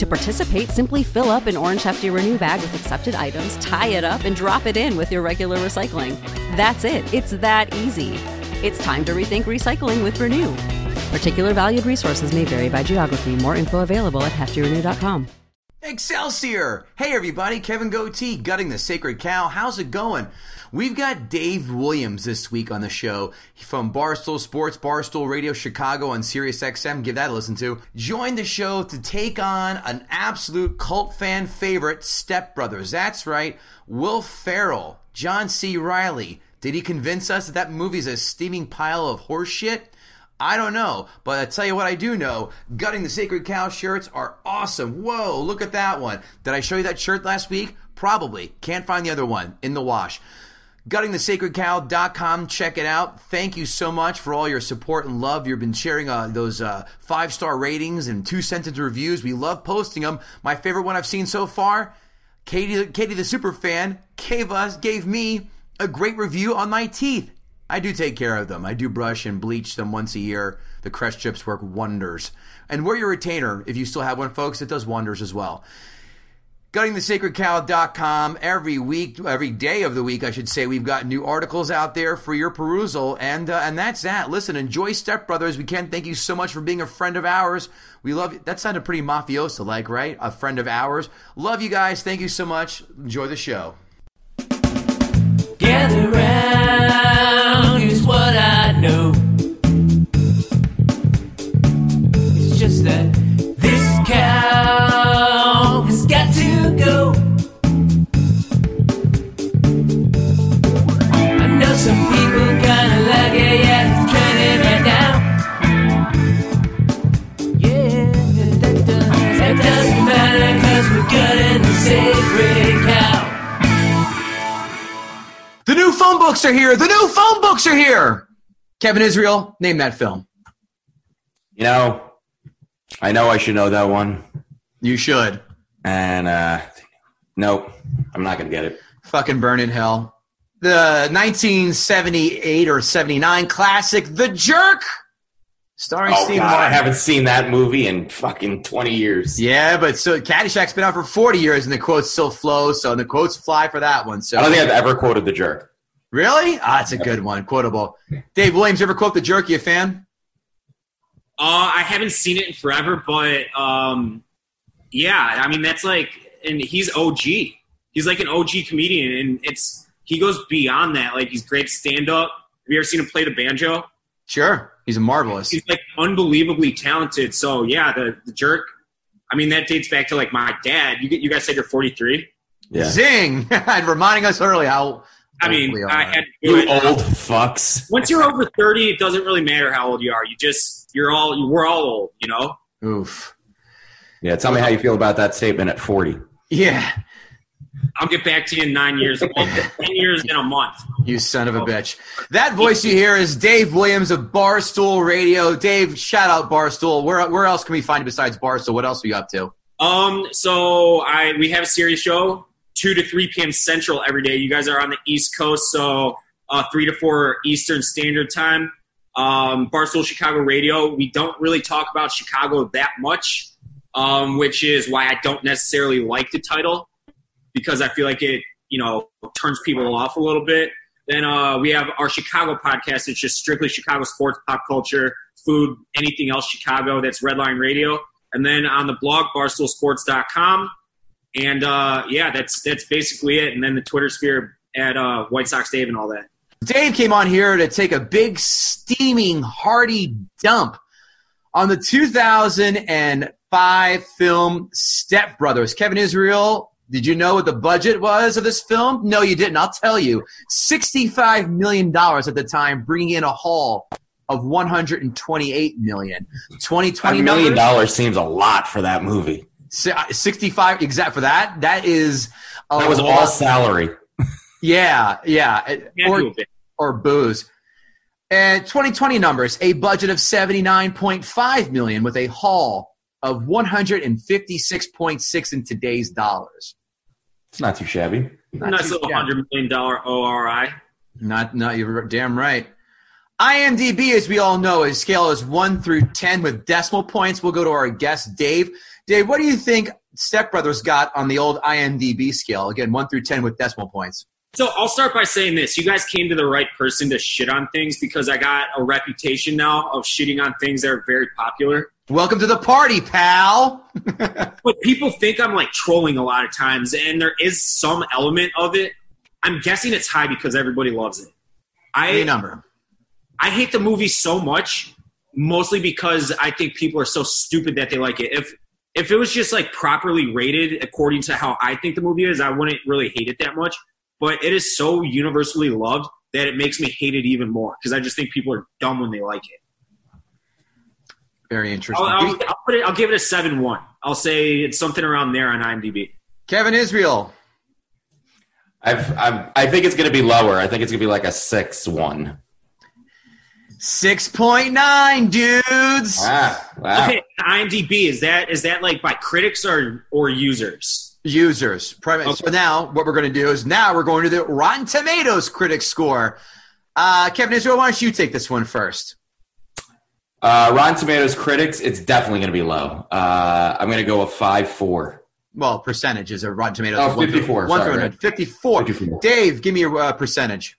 To participate, simply fill up an orange Hefty Renew bag with accepted items, tie it up, and drop it in with your regular recycling. That's it. It's that easy. It's time to rethink recycling with Renew. Particular valued resources may vary by geography. More info available at heftyrenew.com. Excelsior! Hey everybody, Kevin Goatee, gutting the sacred cow. How's it going? We've got Dave Williams this week on the show from Barstool Sports, Barstool Radio Chicago on Sirius XM. Give that a listen to. Join the show to take on an absolute cult fan favorite, Step Brothers. That's right, Will Ferrell, John C. Reilly. Did he convince us that that movie's a steaming pile of horseshit? I don't know, but I tell you what I do know. Gutting the Sacred Cow shirts are awesome. Whoa, look at that one. Did I show you that shirt last week? Probably. Can't find the other one in the wash. GuttingTheSacredCow.com. Check it out. Thank you so much for all your support and love. You've been sharing uh, those uh, five star ratings and two sentence reviews. We love posting them. My favorite one I've seen so far, Katie, Katie the super fan, gave us, gave me a great review on my teeth. I do take care of them. I do brush and bleach them once a year. The Crest chips work wonders. And wear your retainer if you still have one, folks. It does wonders as well. GuttingTheSacredCow.com. Every week, every day of the week, I should say, we've got new articles out there for your perusal, and uh, and that's that. Listen, enjoy Step Brothers. We can't thank you so much for being a friend of ours. We love you. That sounded pretty mafioso like, right? A friend of ours. Love you guys. Thank you so much. Enjoy the show. Gather round, matter, cause the sacred cow. The new phone books are here. The new phone books are here. Kevin Israel, name that film. You know, I know I should know that one. You should. And uh nope, I'm not gonna get it. Fucking burn in hell. The 1978 or 79 classic, The Jerk, starring Oh Steve God, I haven't seen that movie in fucking 20 years. Yeah, but so Caddyshack's been out for 40 years and the quotes still flow, so the quotes fly for that one. So I don't think I've ever quoted the jerk. Really? Ah, that's a good one. Quotable. Dave Williams, you ever quote The Jerk? You a fan? Uh, I haven't seen it in forever, but um, yeah, I mean that's like, and he's OG. He's like an OG comedian, and it's he goes beyond that. Like he's great stand up. Have you ever seen him play the banjo? Sure. He's a marvelous. He's like unbelievably talented. So yeah, the, the jerk. I mean that dates back to like my dad. You get you guys said you're 43. Yeah. Zing! And reminding us early how. I mean, we are. I had to do You it. old fucks. Once you're over 30, it doesn't really matter how old you are. You just you're all we're all old, you know. Oof. Yeah, tell me how you feel about that statement at 40. Yeah, I'll get back to you in nine years. Well, Ten years in a month. you son of a bitch. That voice you hear is Dave Williams of Barstool Radio. Dave, shout out Barstool. Where where else can we find you besides Barstool? What else are you up to? Um, so I we have a Sirius show two to three p.m. Central every day. You guys are on the East Coast, so uh, three to four Eastern Standard Time. Um, Barstool Chicago Radio. We don't really talk about Chicago that much, um, which is why I don't necessarily like the title because I feel like it you know turns people off a little bit. Then uh, we have our Chicago podcast. It's just strictly Chicago sports, pop culture, food, anything else Chicago. That's Redline Radio. And then on the blog, barstoolsports.com, And uh, yeah, that's that's basically it. And then the Twitter sphere at uh, White Sox Dave and all that. Dave came on here to take a big, steaming, hearty dump on the 2005 film Step Brothers. Kevin Israel, did you know what the budget was of this film? No, you didn't. I'll tell you. $65 million at the time, bringing in a haul of 128 million. 2020 A million numbers, dollars seems a lot for that movie. si- uh, 65 exact for that. That is a That was all salary. Yeah, yeah. Or- do a bit. or booze. And 2020 numbers, a budget of 79.5 million with a haul of 156.6 in today's dollars. It's not too shabby. nice too little hundred million dollar ORI. Not, not you're damn right. IMDb, as we all know, is scale is one through ten with decimal points. We'll go to our guest, Dave. Dave, what do you think Step Brothers got on the old IMDb scale? Again, one through ten with decimal points. So I'll start by saying this: you guys came to the right person to shit on things because I got a reputation now of shitting on things that are very popular. Welcome to the party, pal. But people think I'm like trolling a lot of times, and there is some element of it. I'm guessing it's high because everybody loves it. Any I number. I hate the movie so much, mostly because I think people are so stupid that they like it. If if it was just like properly rated according to how I think the movie is, I wouldn't really hate it that much. But it is so universally loved that it makes me hate it even more because I just think people are dumb when they like it. Very interesting. I'll, I'll, I'll put it. I'll give it a seven one. I'll say it's something around there on IMDb. Kevin Israel. I've, I've, I think it's going to be lower. I think it's going to be like a six one. 6.9, dudes. Ah, wow. Okay, IMDb is that is that like by critics or or users? Users. Prim- Okay. So now what we're going to do is now we're going to the Rotten Tomatoes critic score. Uh, Kevin Israel, why don't you take this one first? Uh, Rotten Tomatoes critics, it's definitely going to be low. Uh, I'm going to go a five four. Well, percentages of Rotten Tomatoes. Oh, One through- 54, One sorry, through right. 54. 54. Dave, give me your uh, percentage.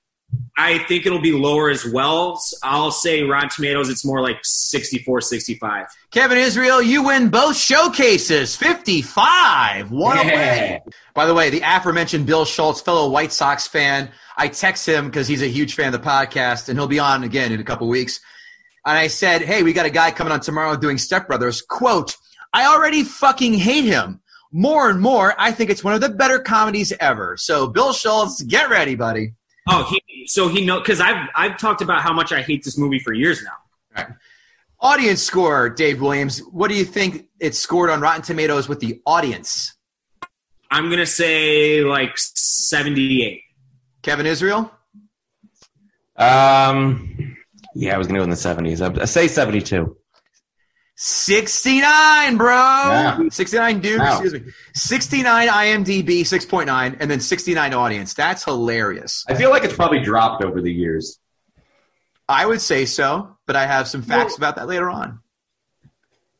I think it'll be lower as well. I'll say Rotten Tomatoes. It's more like 64, 65. Kevin Israel, you win both showcases. 55. One away. By the way, the aforementioned Bill Schultz, fellow White Sox fan, I text him because he's a huge fan of the podcast, and he'll be on again in a couple weeks. And I said, hey, we got a guy coming on tomorrow doing Step Brothers. Quote, I already fucking hate him. More and more, I think it's one of the better comedies ever. So, Bill Schultz, get ready, buddy. Oh, he so he know because I've I've talked about how much I hate this movie for years now. Audience score, Dave Williams. What do you think it scored on Rotten Tomatoes with the audience? I'm gonna say like 78. Kevin Israel? Um, yeah, I was going to go in the 70s. I, I say 72. 69, bro. Yeah. 69 dude, Wow. excuse me. 69 IMDb, 6.9, and then 69 audience. That's hilarious. I feel like it's probably dropped over the years. I would say so, but I have some facts about that later on.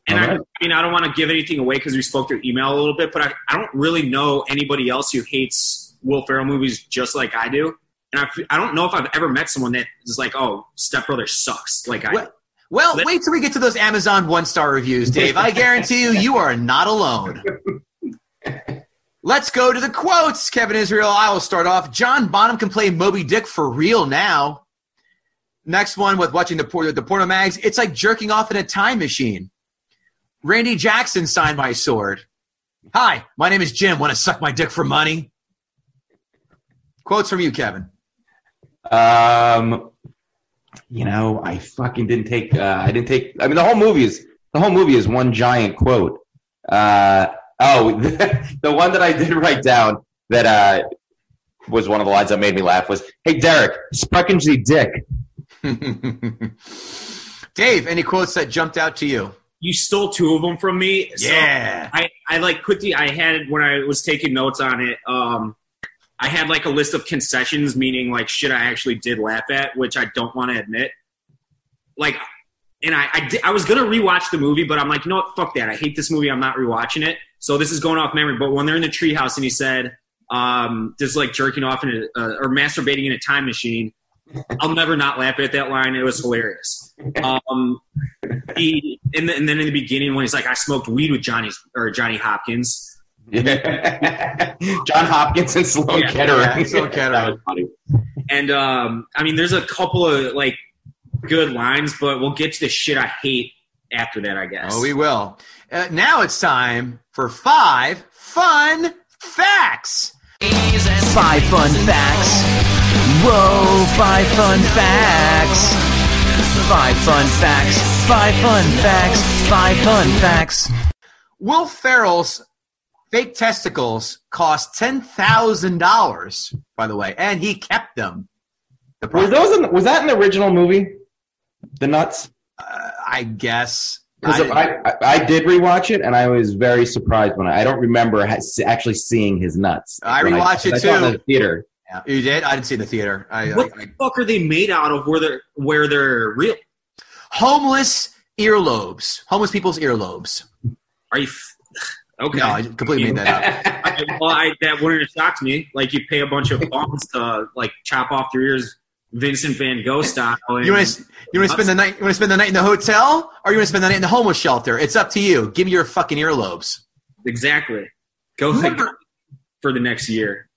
And I, I mean, I don't want to give anything away because we spoke through email a little bit, but I, I don't really know anybody else who hates Will Ferrell movies just like I do. And I, I don't know if I've ever met someone that is like, oh, stepbrother sucks. Like I, Well, well, wait till we get to those Amazon one star reviews, Dave. I guarantee you, you are not alone. Let's go to the quotes, Kevin Israel. I will start off. John Bonham can play Moby Dick for real now. Next one with watching the, por- the porno mags. It's like jerking off in a time machine. Randy Jackson signed my sword. Hi, my name is Jim. Want to suck my dick for money? Quotes from you, Kevin. Um, you know, I fucking didn't take. Uh, I didn't take. I mean, the whole movie is the whole movie is one giant quote. Uh, oh, the one that I did write down that uh, was one of the lines that made me laugh was, "Hey, Derek, sprechen Sie dick." Dave, any quotes that jumped out to you? you stole two of them from me. So Yeah. I, I like put the, I had, it when I was taking notes on it, um, I had like a list of concessions, meaning like shit I actually did laugh at, which I don't want to admit. Like, and I, I, I was gonna rewatch the movie, but I'm like, you know what? Fuck that. I hate this movie. I'm not rewatching it. So this is going off memory. But when they're in the treehouse and he said, um, just like jerking off in a, uh, or masturbating in a time machine, I'll never not laugh at that line. It was hilarious. Um, he, then, and then in the beginning when he's like, I smoked weed with Johnny or Johnny Hopkins. Yeah. John Hopkins and Sloan Yeah, Kettering. yeah, Sloan Kettering. That was funny. And um, I mean, there's a couple of like good lines, but we'll get to the shit I hate after that, I guess. Oh, we will. Uh, now it's time for five fun facts. Five fun facts. Whoa, five fun facts. Five fun facts. Five fun facts. Five fun facts. Will Ferrell's fake testicles cost ten thousand dollars, by the way, and he kept them. The Was those in, was that in the original movie? The nuts. uh, I guess. Because I- I, I, I did rewatch it, and I was very surprised when I, I don't remember actually seeing his nuts. I When rewatched it I saw in too. the theater. Yeah. You did? I didn't see it in the theater. I, what I, I, the fuck are they made out of? Where they're where they're real? homeless earlobes. Homeless people's earlobes. Are you? f- Okay. No, I completely made that up. I- well, I, that wouldn't have shocked me. Like you pay a bunch of bums to like chop off their ears, Vincent Van Gogh style. and- You want to you want to spend the night? You want to spend the night in the hotel, or you want to spend the night in the homeless shelter? It's up to you. Give me your fucking earlobes. exactly. Go like, for the next year.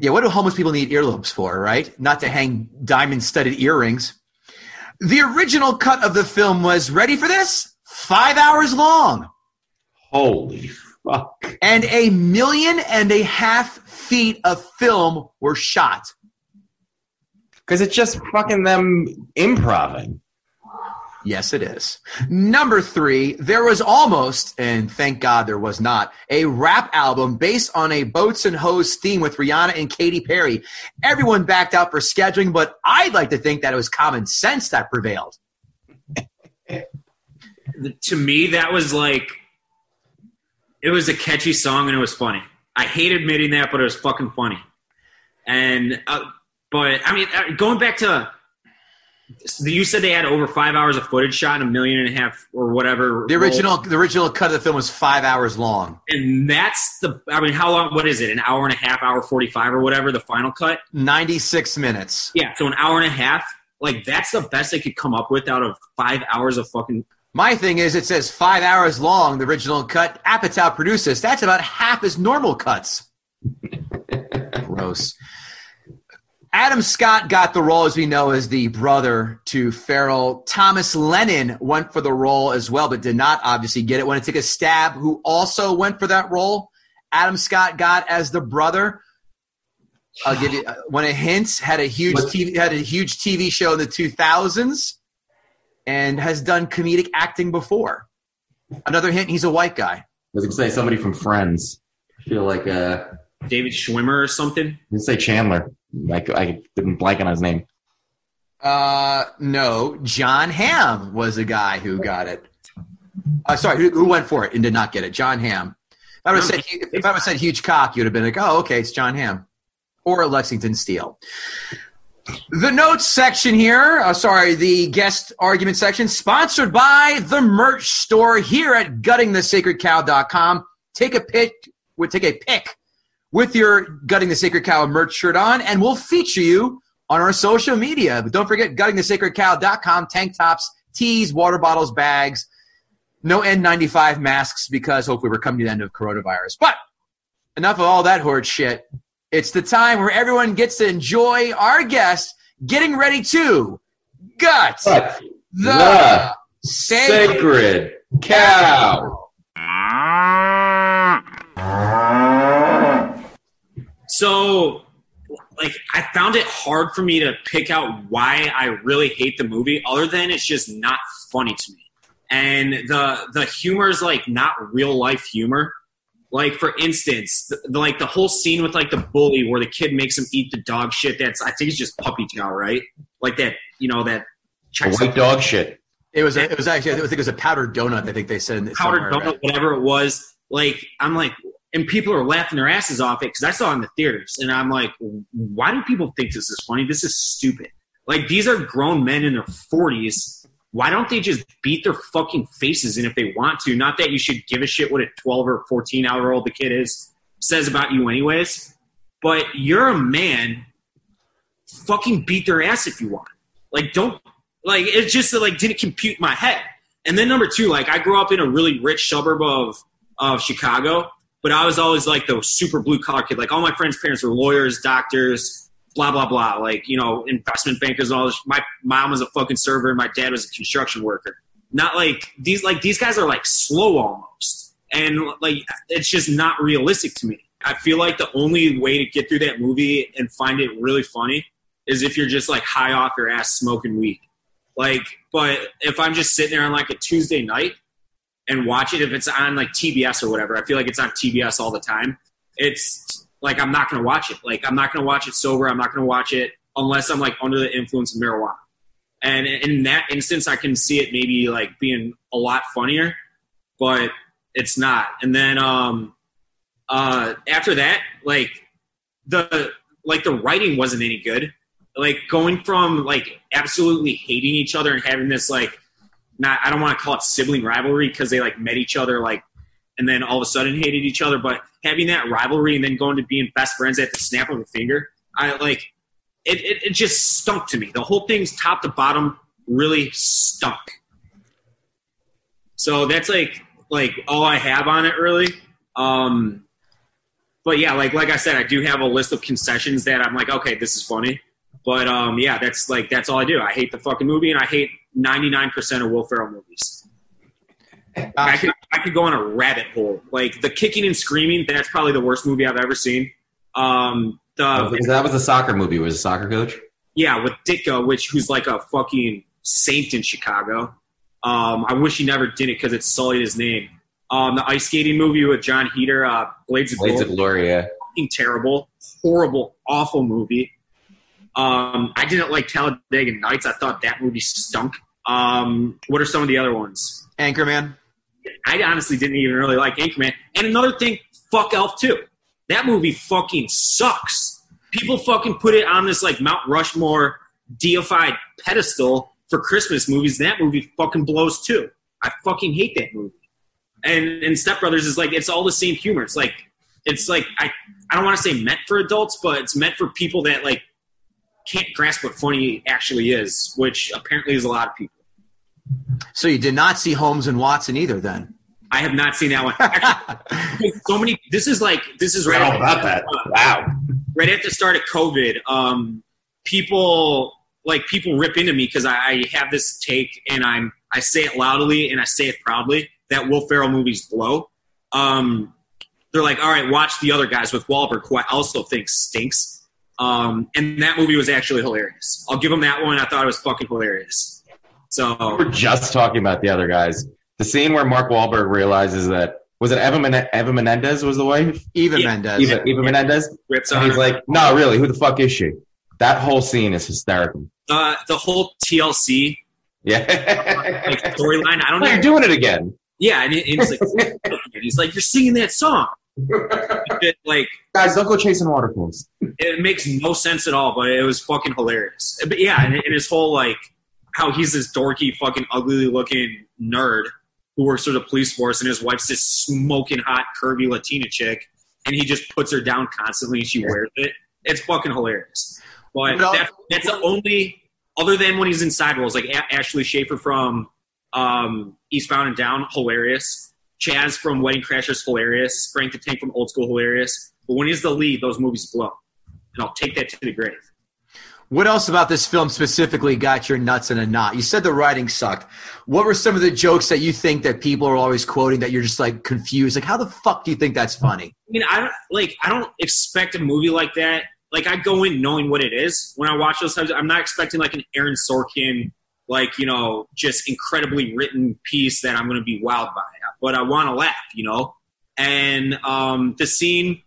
Yeah, what do homeless people need earlobes for, right? Not to hang diamond studded earrings. The original cut of the film was ready for this? Five hours long Holy fuck! and a million and a half feet of film were shot. Because it's just fucking them improving. Yes, it is. Number three, there was almost, and thank God there was not, a rap album based on a boats and hose theme with Rihanna and Katy Perry. Everyone backed out for scheduling, but I'd like to think that it was common sense that prevailed. To me, that was like it was a catchy song and it was funny. I hate admitting that, but it was fucking funny. And uh, but I mean, uh, going back to you said they had over five hours of footage shot and a million and a half or whatever. The original, the original cut of the film was five hours long, and that's the. I mean, how long? What is it? An hour and a half, hour forty-five or whatever. The final cut. ninety-six minutes. Yeah, so an hour and a half. Like that's the best they could come up with out of five hours of fucking. My thing is, it says five hours long. The original cut. Apatow produced this. That's about half his normal cuts. Gross. Adam Scott got the role, as we know, as the brother to Ferrell. Thomas Lennon went for the role as well, but did not obviously get it. When it took a stab, who also went for that role, Adam Scott got as the brother. I'll give you uh, one of hints. Had a huge TV, had a huge TV show in the 2000s, and has done comedic acting before. Another hint: he's a white guy. I was gonna say somebody from Friends. I feel like uh, David Schwimmer or something. let's say Chandler. Like I didn't blank on his name. Uh, no, John Hamm was the guy who got it. Uh, sorry, who, who went for it and did not get it? John Hamm. If I would have said, if I would have said huge cock, you'd have been like, oh, okay, it's John Hamm or Lexington Steele. The notes section here, uh, sorry, the guest argument section, sponsored by the merch store here at guttingthesacredcow.com. Take a pic, would take a pic with your Gutting the Sacred Cow merch shirt on, and we'll feature you on our social media. But don't forget, guttingthesacredcow.com, tank tops, tees, water bottles, bags, no N95 masks because hopefully we're coming to the end of coronavirus. But enough of all that horde shit. It's the time where everyone gets to enjoy our guest getting ready to gut But the, the sacred sacred cow. So, like, I found it hard for me to pick out why I really hate the movie, other than it's just not funny to me. And the the humor is like not real life humor. Like, for instance, the, the, like the whole scene with like the bully where the kid makes him eat the dog shit. That's I think it's just puppy chow, right? Like that, you know, that white dog shit. It was a, it was actually I think it was a powdered donut. I think they said powdered somewhere. donut, whatever it was. Like I'm like, and people are laughing their asses off it because I saw it in the theaters, and I'm like, why do people think this is funny? This is stupid. Like these are grown men in their 40s. Why don't they just beat their fucking faces in if they want to? Not that you should give a shit what a 12 or 14 hour old the kid is says about you, anyways. But you're a man. Fucking beat their ass if you want. Like don't like it's just like didn't compute my head. And then number two, like I grew up in a really rich suburb of of Chicago, but I was always like the super blue collar kid. Like all my friends' parents were lawyers, doctors, blah blah blah. Like you know, investment bankers and all. This. My mom was a fucking server, and my dad was a construction worker. Not like these. Like these guys are like slow almost, and like it's just not realistic to me. I feel like the only way to get through that movie and find it really funny is if you're just like high off your ass smoking weed. Like, but if I'm just sitting there on like a Tuesday night and watch it, if it's on like TBS or whatever, I feel like it's on TBS all the time. It's like I'm not going to watch it. Like I'm not going to watch it sober. I'm not going to watch it unless I'm like under the influence of marijuana. And in that instance, I can see it maybe like being a lot funnier, but it's not. And then um, uh, after that, like the like the writing wasn't any good. Like going from like absolutely hating each other and having this like not I don't want to call it sibling rivalry because they like met each other like and then all of a sudden hated each other, but having that rivalry and then going to being best friends at the snap of a finger, I like it, it, it just stunk to me. The whole thing's top to bottom really stunk. So that's like like all I have on it really. Um, but yeah, like like I said, I do have a list of concessions that I'm like, okay, this is funny. But um, yeah, that's like that's all I do. I hate the fucking movie, and I hate 99% of Will Ferrell movies. I could I could go on a rabbit hole. Like the kicking and screaming, that's probably the worst movie I've ever seen. Um, the that was a soccer movie. Was a soccer coach? yeah, with Ditka, which who's like a fucking saint in Chicago. Um, I wish he never did it because it sullied his name. Um, the ice skating movie with Jon Heder, uh, Blades of Blades Glory, of Glory. Yeah. fucking terrible, horrible, awful movie. Um, I didn't like Talladega Nights. I thought that movie stunk. Um, what are some of the other ones? Anchorman. I honestly didn't even really like Anchorman. And another thing, fuck Elf 2. That movie fucking sucks. People fucking put it on this like Mount Rushmore deified pedestal for Christmas movies. That movie fucking blows too. I fucking hate that movie. And and Step Brothers is like it's all the same humor. It's like it's like I I don't want to say meant for adults, but it's meant for people that like can't grasp what funny actually is, which apparently is a lot of people. So you did not see Holmes and Watson either, then? I have not seen that one. Actually, so many. This is like this is right How about that? Wow. right at the start of COVID, um, people like people rip into me because I, I have this take and I'm I say it loudly and I say it proudly that Will Ferrell movies blow. Um, they're like, all right, watch the other guys with Wahlberg, who I also think stinks. Um, and that movie was actually hilarious. I'll give him that one. I thought it was fucking hilarious. So We're just talking about the other guys. The scene where Mark Wahlberg realizes that was it Eva, Men- Eva Menendez was the wife? Even Yeah. Mendez. Eva, Eva Menendez? rips And on he's her. like, no, really, who the fuck is she? That whole scene is hysterical. uh, the whole TLC Yeah. like storyline. I don't Well, know. you're doing it again. Yeah, and it- it's like he's like, you're singing that song. It, like Guys, don't go chasing waterfalls. it makes no sense at all, but it was fucking hilarious. But yeah, and, and his whole like how he's this dorky, fucking ugly looking nerd who works for the police force, and his wife's this smoking hot, curvy Latina chick, and he just puts her down constantly, and she wears it. It's fucking hilarious. But that, that's the only, other than when he's in side roles, like A- Ashley Schaeffer from um, Eastbound and Down, hilarious. Chaz from Wedding Crashers, hilarious. Frank the Tank from Old School, hilarious. But when he's the lead, those movies blow. And I'll take that to the grave. What else about this film specifically got your nuts in a knot? You said the writing sucked. What were some of the jokes that you think that people are always quoting that you're just like confused? Like, how the fuck do you think that's funny? I mean, I don't like. I don't expect a movie like that. Like, I go in knowing what it is. When I watch those times, I'm not expecting like an Aaron Sorkin, like you know, just incredibly written piece that I'm going to be wowed by. But I want to laugh, you know. And um, the scene,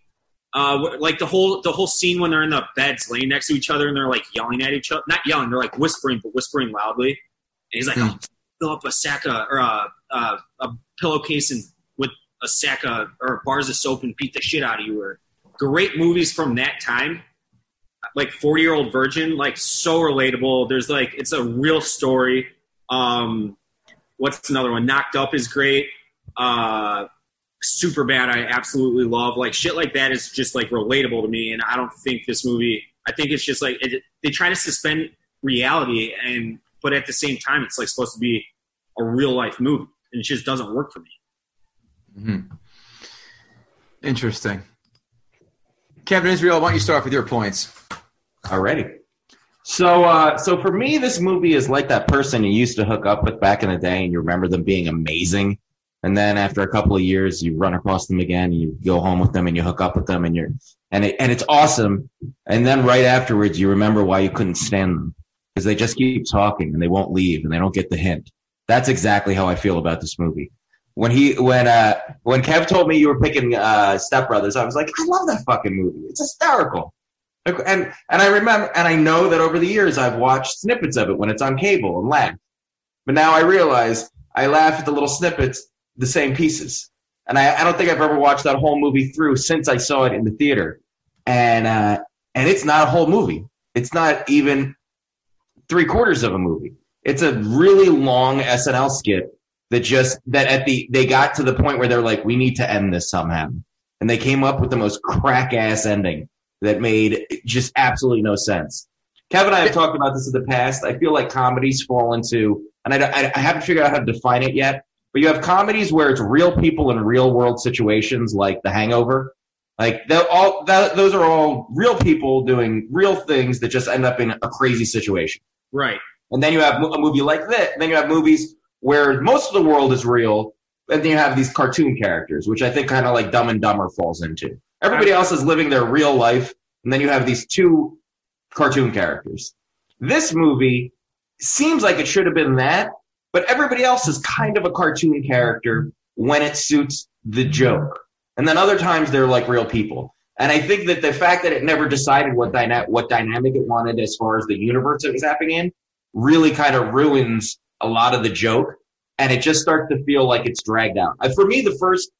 uh, like the whole the whole scene when they're in the beds laying next to each other and they're like yelling at each other, not yelling, they're like whispering, but whispering loudly. And he's like, Hmm. "Oh, fill up a sack of or a, a, a pillowcase and with a sack of or bars of soap and beat the shit out of you. Or great movies from that time, like Forty Year Old Virgin, like so relatable. There's like it's a real story. Um, what's another one? Knocked Up is great. Uh, Super Bad, I absolutely love. Like shit like that is just like relatable to me, and I don't think this movie. I think it's just like it, they try to suspend reality, and but at the same time, it's like supposed to be a real life movie, and it just doesn't work for me. Interesting. Kevin Israel, why don't you start off with your points? Already. So, uh, so for me, this movie is like that person you used to hook up with back in the day, and you remember them being amazing, and then after a couple of years, you run across them again, you go home with them, and you hook up with them, and you're and it, and it's awesome, and then right afterwards, you remember why you couldn't stand them because they just keep talking and they won't leave, and they don't get the hint. That's exactly how I feel about this movie. When he when uh when Kev told me you were picking uh Step Brothers, I was like, I love that fucking movie. It's hysterical. And and I remember and I know that over the years I've watched snippets of it when it's on cable and laughed. But now I realize I laugh at the little snippets, the same pieces. And I, I don't think I've ever watched that whole movie through since I saw it in the theater. And uh and it's not a whole movie. It's not even three quarters of a movie. It's a really long SNL skit that just that at the they got to the point where they're like, we need to end this somehow, and they came up with the most crack ass ending that made just absolutely no sense. Kevin and I have talked about this in the past. I feel like comedies fall into, and I, I, I haven't figured out how to define it yet, but you have comedies where it's real people in real world situations, like The Hangover. Like all that, those are all real people doing real things that just end up in a crazy situation. Right. And then you have a movie like that. Then you have movies where most of the world is real, and then you have these cartoon characters, which I think kind of like Dumb and Dumber falls into. Everybody else is living their real life, and then you have these two cartoon characters. This movie seems like it should have been that, but everybody else is kind of a cartoon character when it suits the joke. And then other times they're like real people. And I think that the fact that it never decided what, dyna- what dynamic it wanted as far as the universe it was happening in really kind of ruins a lot of the joke. And it just starts to feel like it's dragged out. Uh, For me, the first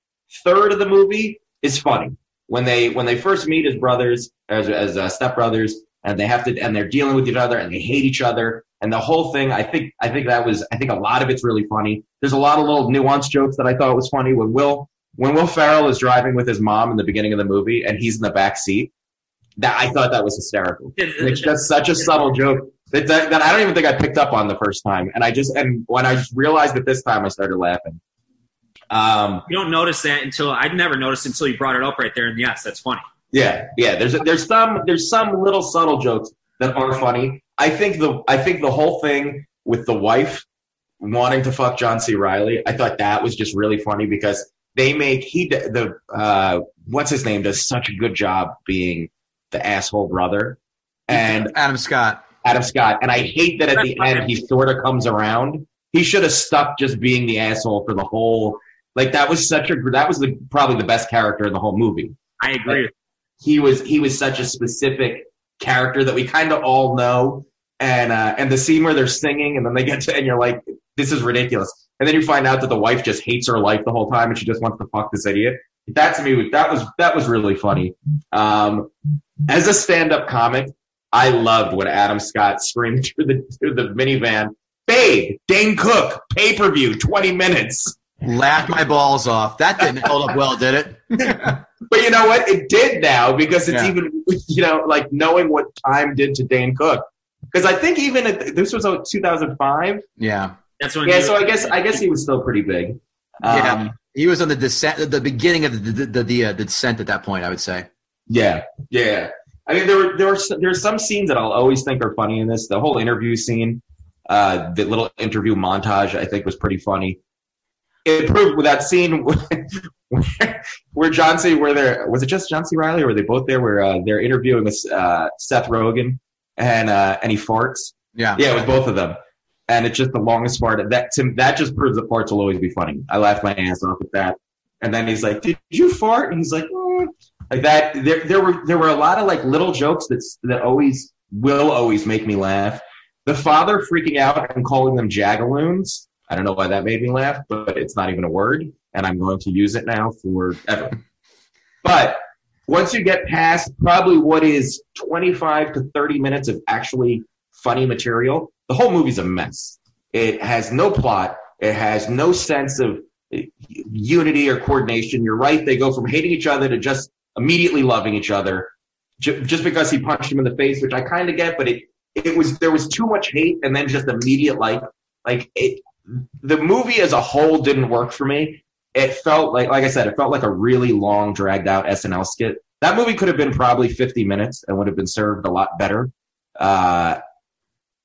third of the movie is funny. When they when they first meet as brothers, as as uh, stepbrothers, and they have to and they're dealing with each other and they hate each other, and the whole thing. I think I think that was I think a lot of it's really funny. There's a lot of little nuanced jokes that I thought was funny when Will when Will Ferrell is driving with his mom in the beginning of the movie and he's in the back seat. That I thought that was hysterical. It's just such a subtle joke that, that, that I don't even think I picked up on the first time. And I just and when I realized it this time, I started laughing. Um, You don't notice that until I'd never noticed until you brought it up right there. And yes, that's funny. yeah, yeah. There's there's some there's some little subtle jokes that are funny. I think the I think the whole thing with the wife wanting to fuck John C. Reilly, I thought that was just really funny because they make he the uh, what's his name does such a good job being the asshole brother, and Adam Scott. Adam Scott. And I hate that at the end he sort of comes around. He should have stuck just being the asshole for the whole. Like that was such a that was the probably the best character in the whole movie. I agree. He was he was such a specific character that we kind of all know. And uh, and the scene where they're singing and then they get to and you're like, this is ridiculous. And then you find out that the wife just hates her life the whole time and she just wants to fuck this idiot. That to me that was that was really funny. Um, as a stand-up comic, I loved when Adam Scott screamed through the through the minivan, "Babe, Dane Cook, pay per view, twenty minutes." Laughed my balls off. That didn't hold up well, did it? But you know what? It did now because it's Yeah. even you know like knowing what time did to Dane Cook. Because I think even at, this was uh, 2005. Yeah. That's when. Yeah, you- so I guess I guess he was still pretty big. Um, Yeah. He was on the descent, the beginning of the the the, the, uh, the descent at that point. I would say. Yeah, yeah. I mean, there were there were s- there's some scenes that I'll always think are funny in this. The whole interview scene, uh, the little interview montage, I think was pretty funny. It proved with that scene where, where John C. Where there was it just John C. Reilly or were they both there? Where uh, they're interviewing with uh, Seth Rogen and uh, and he farts. Yeah. Yeah, it was both of them. And it's just the longest fart. That to, that just proves that farts will always be funny. I laughed my ass off at that. And then he's like, "Did you fart?" And he's like, "Mm." like that. There, there were there were a lot of like little jokes that that always will always make me laugh. The father freaking out and calling them jagaloons. I don't know why that made me laugh, but it's not even a word, and I'm going to use it now forever. But once you get past probably what is 25 to 30 minutes of actually funny material, the whole movie's a mess. It has no plot. It has no sense of unity or coordination. You're right. They go from hating each other to just immediately loving each other just because he punched him in the face, which I kind of get, but it, it was, there was too much hate and then just immediate like, like it, the movie as a whole didn't work for me. It felt like, like I said, it felt like a really long, dragged out SNL skit. That movie could have been probably 50 minutes and would have been served a lot better. Uh,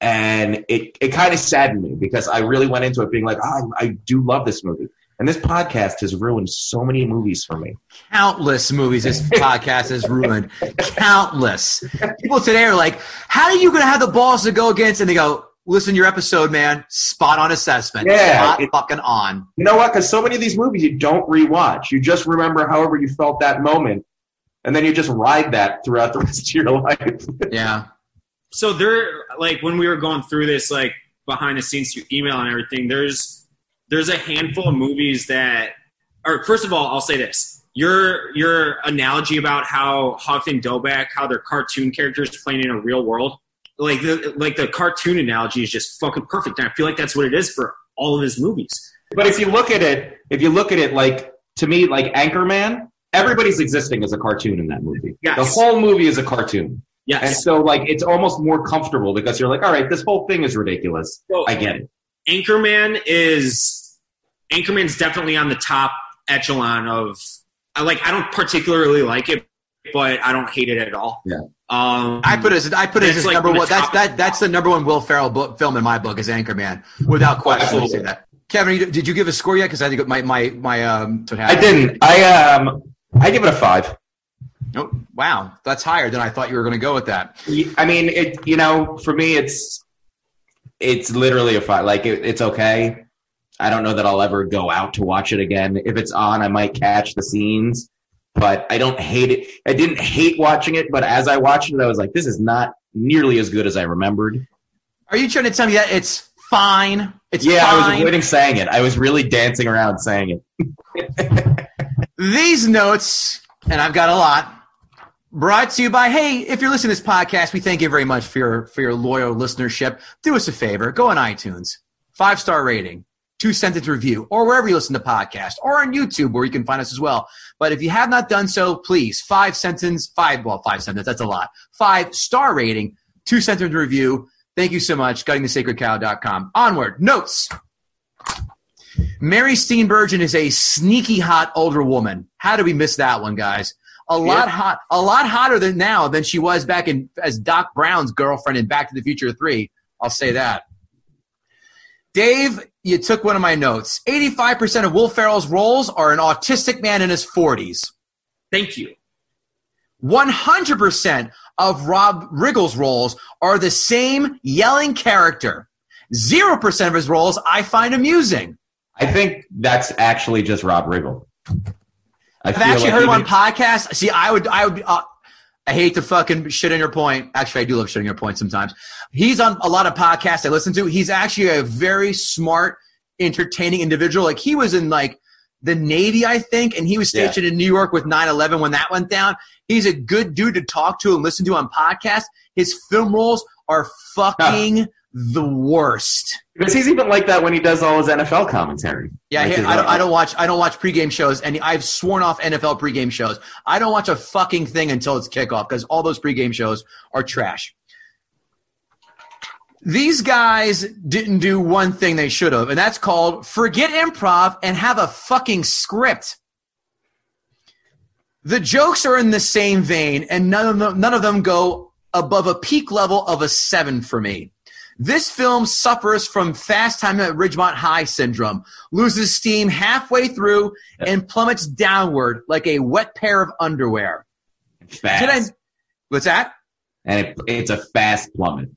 and it, it kind of saddened me because I really went into it being like, oh, I, I do love this movie. And this podcast has ruined so many movies for me. Countless movies this podcast has ruined. Countless. People today are like, how are you going to have the balls to go against? And they go, listen to your episode, man. Spot on assessment. Yeah, Spot it- fucking on. You know what? Because so many of these movies you don't rewatch. You just remember however you felt that moment, and then you just ride that throughout the rest of your life. Yeah. so there like when we were going through this like behind the scenes through email and everything there's there's a handful of movies that or first of all i'll say this your your analogy about how huff and Doback, how they're cartoon characters playing in a real world like the like the cartoon analogy is just fucking perfect and i feel like that's what it is for all of his movies but if you look at it, if you look at it like to me, like Anchorman, everybody's existing as a cartoon in that movie. Yes. The whole movie is a cartoon, Yeah. and so like it's almost more comfortable because you're like, all right, this whole thing is ridiculous. Well, I get it. Anchorman is Anchorman's definitely on the top echelon of I like I don't particularly like it, but I don't hate it at all. Yeah. Um I put it as I put it as like number one. That's that that's the number one Will Ferrell book, film in my book is Anchorman, without question. I say that. Kevin, did you give a score yet? Because I think my my my um. I didn't. I um, I give it a five. Oh, wow, that's higher than I thought you were going to go with that. I mean, it. You know, for me, it's it's literally a five. Like it, it's okay. I don't know that I'll ever go out to watch it again. If it's on, I might catch the scenes, but I don't hate it. I didn't hate watching it, but as I watched it, I was like, this is not nearly as good as I remembered. Are you trying to tell me that it's fine? It's yeah, I was avoiding saying it. I was really dancing around saying it. These notes, and I've got a lot, brought to you by. Hey, if you're listening to this podcast, we thank you very much for your for your loyal listenership. Do us a favor, go on iTunes, five star rating, two sentence review, or wherever you listen to podcasts, or on YouTube where you can find us as well. But if you have not done so, please five sentence, five well, five sentence. That's a lot. Five star rating, two sentence review. Thank you so much. GuttingTheSacredCow.com. Onward. Notes. Mary Steenburgen is a sneaky hot older woman. How did we miss that one, guys? A lot hot, a lot hotter than now than she was back in as Doc Brown's girlfriend in Back to the Future Three. I'll say that. Dave, you took one of my notes. Eighty-five percent of Will Ferrell's roles are an autistic man in his forties. thank you. One hundred percent of Rob Riggle's roles are the same yelling character. Zero percent of his roles I find amusing. I think that's actually just Rob Riggle. I I've actually like heard him on podcasts. See, I would, I would, uh, I hate to fucking shit on your point. Actually, I do love shitting your point sometimes. He's on a lot of podcasts I listen to. He's actually a very smart, entertaining individual. Like he was in like the Navy, I think, and he was Yeah. stationed in New York with 9-11 when that went down. He's a good dude to talk to and listen to on podcasts. His film roles are fucking the worst. Because he's even like that when he does all his NFL commentary. Yeah, Like he- I don't, I don't watch. I don't watch pregame shows, and I've sworn off NFL pregame shows. I don't watch a fucking thing until it's kickoff because all those pregame shows are trash. These guys didn't do one thing they should have, and that's called forget improv and have a fucking script. The jokes are in the same vein, and none of them, none of them go above a peak level of a seven for me. This film suffers from fast time at Ridgemont High syndrome, loses steam halfway through, and plummets downward like a wet pair of underwear. fast. Did I? What's that? and it, it's a fast plummet.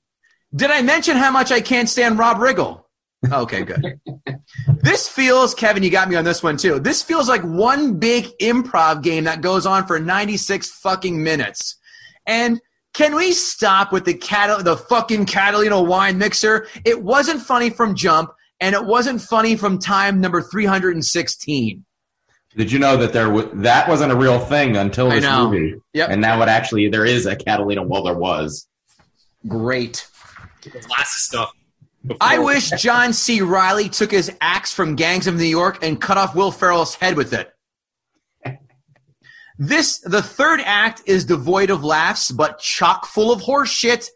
Did I mention how much I can't stand Rob Riggle? Okay, good. this feels, Kevin, you got me on this one too. This feels like one big improv game that goes on for 96 fucking minutes. And can we stop with the cat, the fucking Catalina wine mixer? It wasn't funny from jump, and it wasn't funny from time number 316. Did you know that there w- that wasn't a real thing until I this movie? Yep. And now it actually there is a Catalina. Well, there was. Great. Lots of stuff. before- I wish John C. Reilly took his axe from Gangs of New York and cut off Will Ferrell's head with it. This, the third act is devoid of laughs, but chock full of horse shit.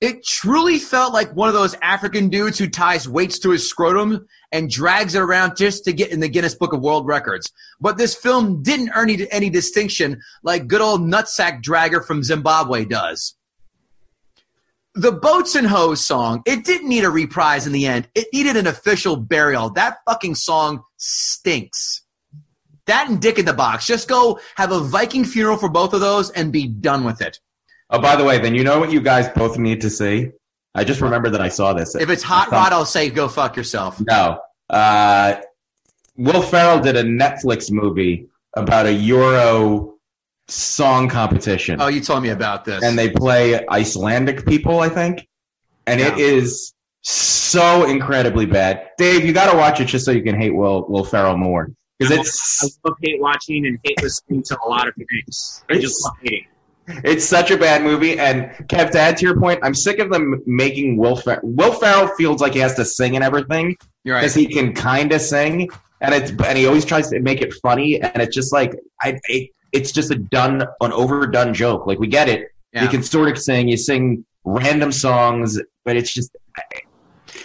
It truly felt like one of those African dudes who ties weights to his scrotum and drags it around just to get in the Guinness Book of World Records. But this film didn't earn any, any distinction like good old nutsack dragger from Zimbabwe does. The Boats and Hose song, it didn't need a reprise in the end. It needed an official burial. That fucking song stinks. That and Dick in the Box. Just go have a Viking funeral for both of those and be done with it. Oh, by the way, then you know what you guys both need to see? I just remember that I saw this. If it's hot rod, I'll say go fuck yourself. No. Uh, Will Ferrell did a Netflix movie about a Euro song competition. Oh, you told me about this. and they play Icelandic people, I think. And it Yeah. is so incredibly bad. Dave, you got to watch it just so you can hate Will Will Ferrell more because I it's love hate watching and hate listening to a lot of things. I just love hating. it's such a bad movie. And Kev, to add to your point, I'm sick of them making Will Ferrell. Will Ferrell feels like he has to sing and everything because right. he can kind of sing, and it's and he always tries to make it funny, and it's just like I. It, it's just a done, an overdone joke. Like we get it. Yeah. You can sort of sing. You sing random songs, but it's just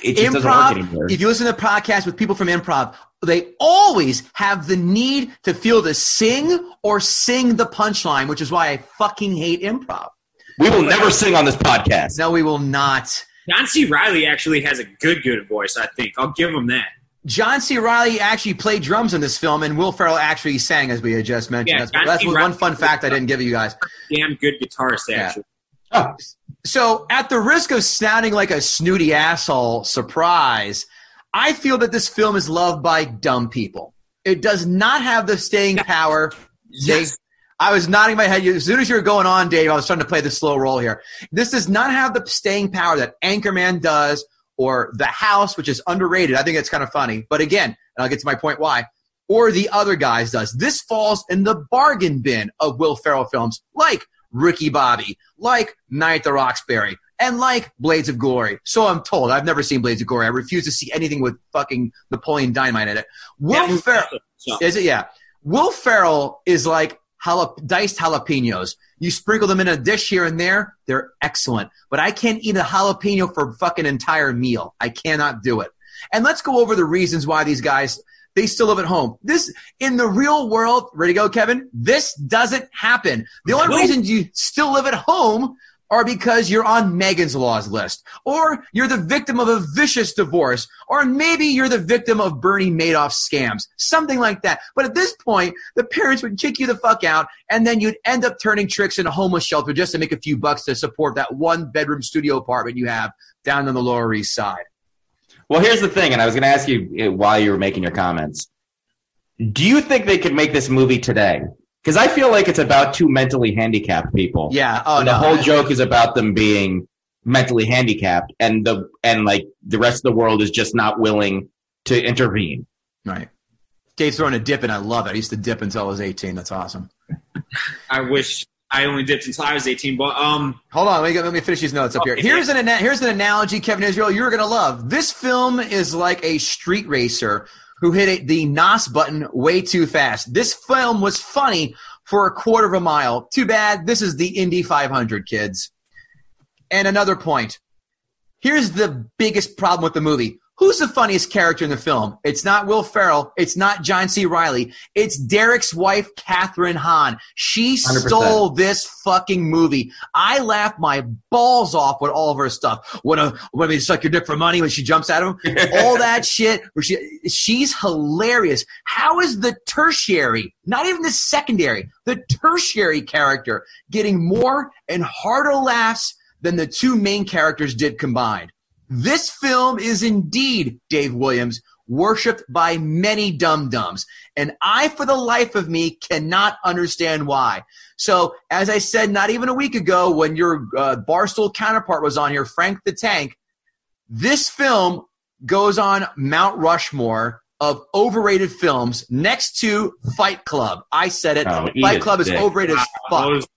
it just doesn't work anymore. Improv, if you listen to podcasts with people from improv, they always have the need to feel to sing or sing the punchline, which is why I fucking hate improv. we will never sing on this podcast. No, we will not. John C. Reilly actually has a good, good voice. I think I'll give him that. John C. Reilly actually played drums in this film, and Will Ferrell actually sang, as we had just mentioned. Yeah, that's that's one Reilly- fun fact I didn't give you guys. Damn good guitarist, Yeah. actually. Oh, So, at the risk of sounding like a snooty asshole surprise, I feel that this film is loved by dumb people. It does not have the staying power. Yes. I was nodding my head. As soon as you were going on, Dave, I was trying to play the slow roll here. This does not have the staying power that Anchorman does or The House, which is underrated. I think it's kind of funny. But again, and I'll get to my point why, or the other guys does. This falls in the bargain bin of Will Ferrell films like Ricky Bobby, like Night at the Roxbury, and like Blades of Glory. So I'm told. I've never seen Blades of Glory. I refuse to see anything with fucking Napoleon Dynamite in it. Will Yeah, Ferrell. Is it? Yeah. Will Ferrell is like jala- diced jalapenos. You sprinkle them in a dish here and there, they're excellent. But I can't eat a jalapeno for fucking entire meal. I cannot do it. And let's go over the reasons why these guys they still live at home. This in the real world, ready to go, Kevin? This doesn't happen. The only Nope. reason you still live at home are because you're on Megan's Law's list, or you're the victim of a vicious divorce, or maybe you're the victim of Bernie Madoff scams, something like that. But at this point, the parents would kick you the fuck out, and then you'd end up turning tricks in a homeless shelter just to make a few bucks to support that one bedroom studio apartment you have down on the Lower East Side. well, here's the thing, and I was going to ask you uh, while you were making your comments. Do you think they could make this movie today? Because I feel like it's about two mentally handicapped people. Yeah. Oh and the no. whole joke is about them being mentally handicapped, and the and like the rest of the world is just not willing to intervene. Right. Dave's throwing a dip, and I love it. I used to dip until I was 18. That's awesome. I wish I only dipped until I was 18. But um, Hold on, let me, let me finish these notes up here. Here's an here's an analogy, Kevin Israel, you're gonna love. This film is like a street racer who hit it, the NOS button way too fast. This film was funny for a quarter of a mile. Too bad. This is the Indy 500, kids. And another point. Here's the biggest problem with the movie. Who's the funniest character in the film? It's not Will Ferrell. It's not John C. Reilly. It's Derek's wife, Kathryn Hahn. She 100%. stole this fucking movie. I laughed my balls off with all of her stuff. When a when they suck your dick for money when she jumps at him, all that shit. Where she she's hilarious. How is the tertiary, not even the secondary, the tertiary character getting more and harder laughs than the two main characters did combined? This film is indeed, Dave Williams, worshipped by many dum dums. And I, for the life of me, cannot understand why. So, as I said not even a week ago when your uh, Barstool counterpart was on here, Frank the Tank, this film goes on Mount Rushmore of overrated films next to Fight Club. I said it. Oh, Fight Club is dick. overrated as fuck. those-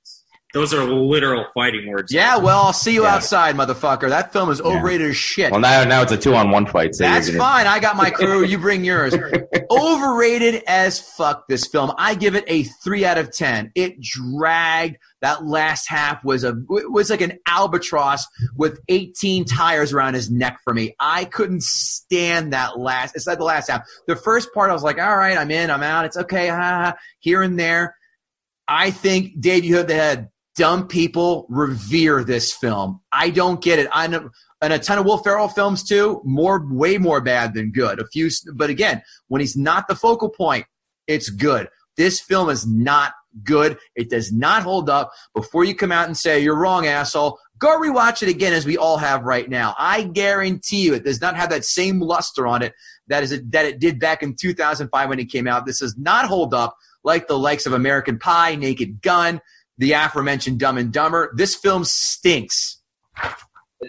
Those are literal fighting words. Yeah, well, I'll see you Yeah. outside, motherfucker. That film is overrated as shit. Well, now now it's a two on one fight. So That's gonna- fine. I got my crew. You bring yours. Overrated as fuck. This film. I give it a three out of ten. It dragged. That last half was a was like an albatross with eighteen tires around his neck for me. I couldn't stand that last. It's like the last half. The first part, I was like, all right, I'm in, I'm out. It's okay. Ha, ha, ha. Here and there. I think Dave, you hit the head. Dumb people revere this film. I don't get it. I know and a ton of Will Ferrell films too. More, way more bad than good. A few, but again, when he's not the focal point, it's good. This film is not good. It does not hold up. Before you come out and say you're wrong, asshole, go rewatch it again, as we all have right now. I guarantee you, it does not have that same luster on it that is it, that it did back in 2005 when it came out. This does not hold up like the likes of American Pie, Naked Gun, the aforementioned Dumb and Dumber. This film stinks.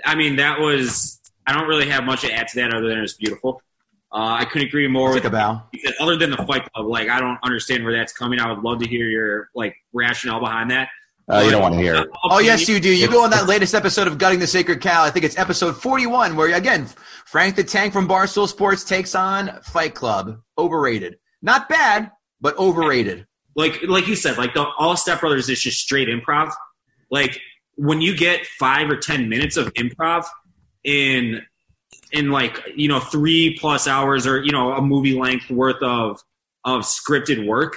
I mean, that was. I don't really have much to add to that other than it's beautiful. Uh, I couldn't agree more Take with a bow. other than the Fight Club. Like, I don't understand where that's coming. I would love to hear your like rationale behind that. Uh, you don't want to hear it. Oh yes, you do. You go on that latest episode of Gutting the Sacred Cow. I think it's episode forty-one, where again Frank the Tank from Barstool Sports takes on Fight Club. Overrated, not bad, but overrated. Like like you said, like the All Step Brothers is just straight improv. Like when you get five or ten minutes of improv in in like you know three plus hours or you know a movie length worth of of scripted work,